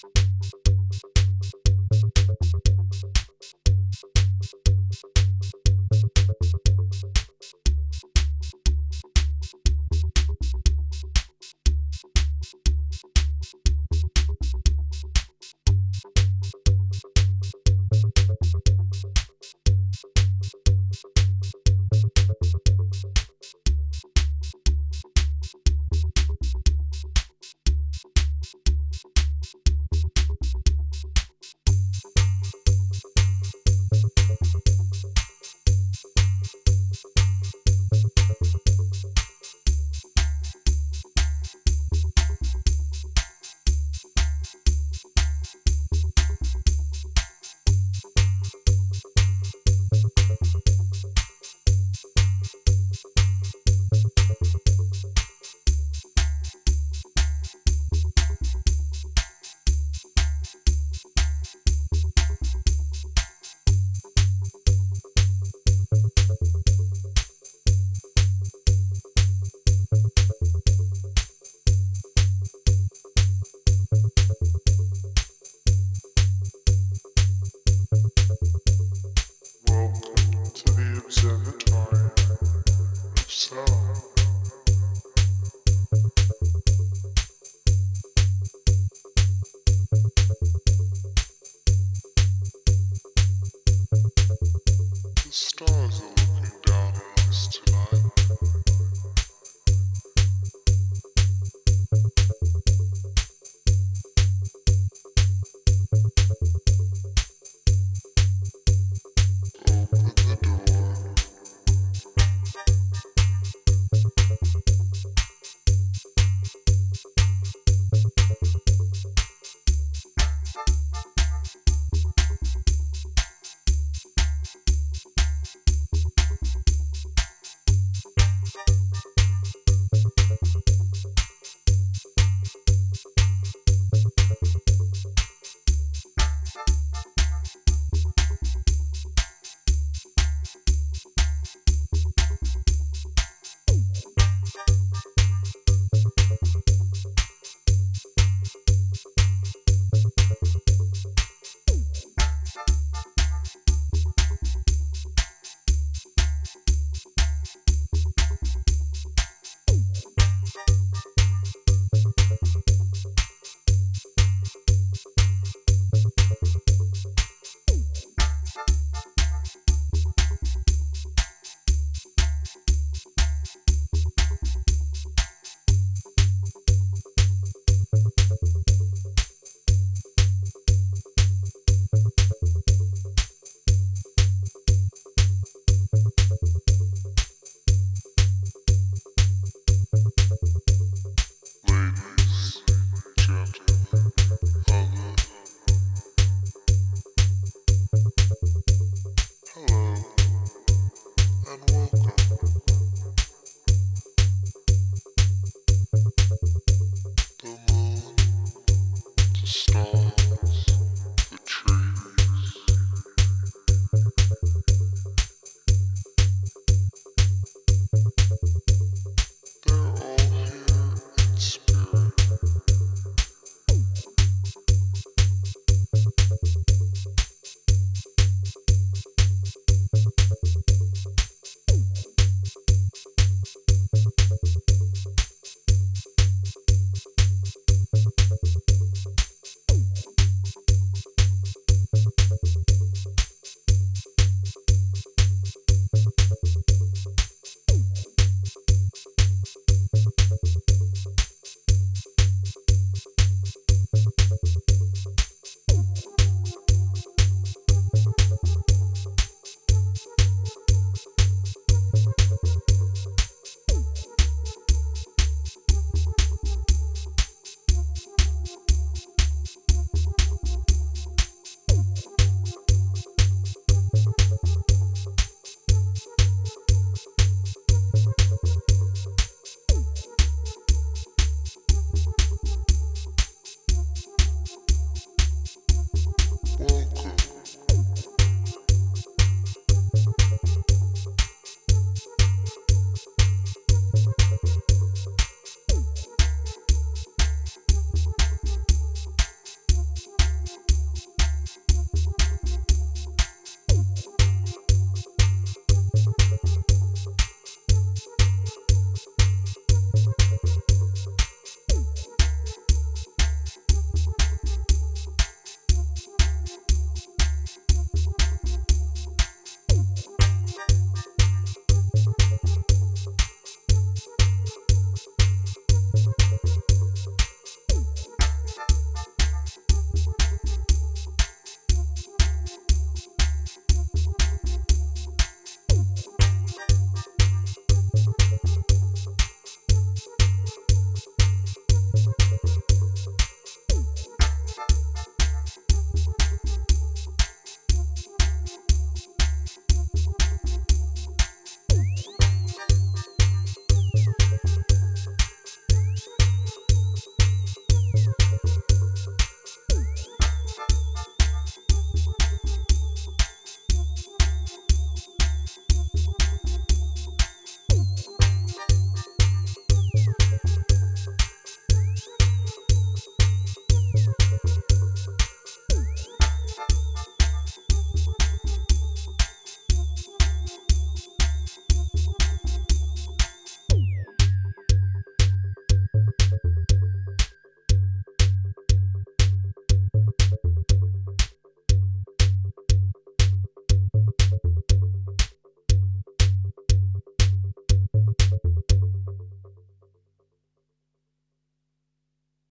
Thank you. and welcome.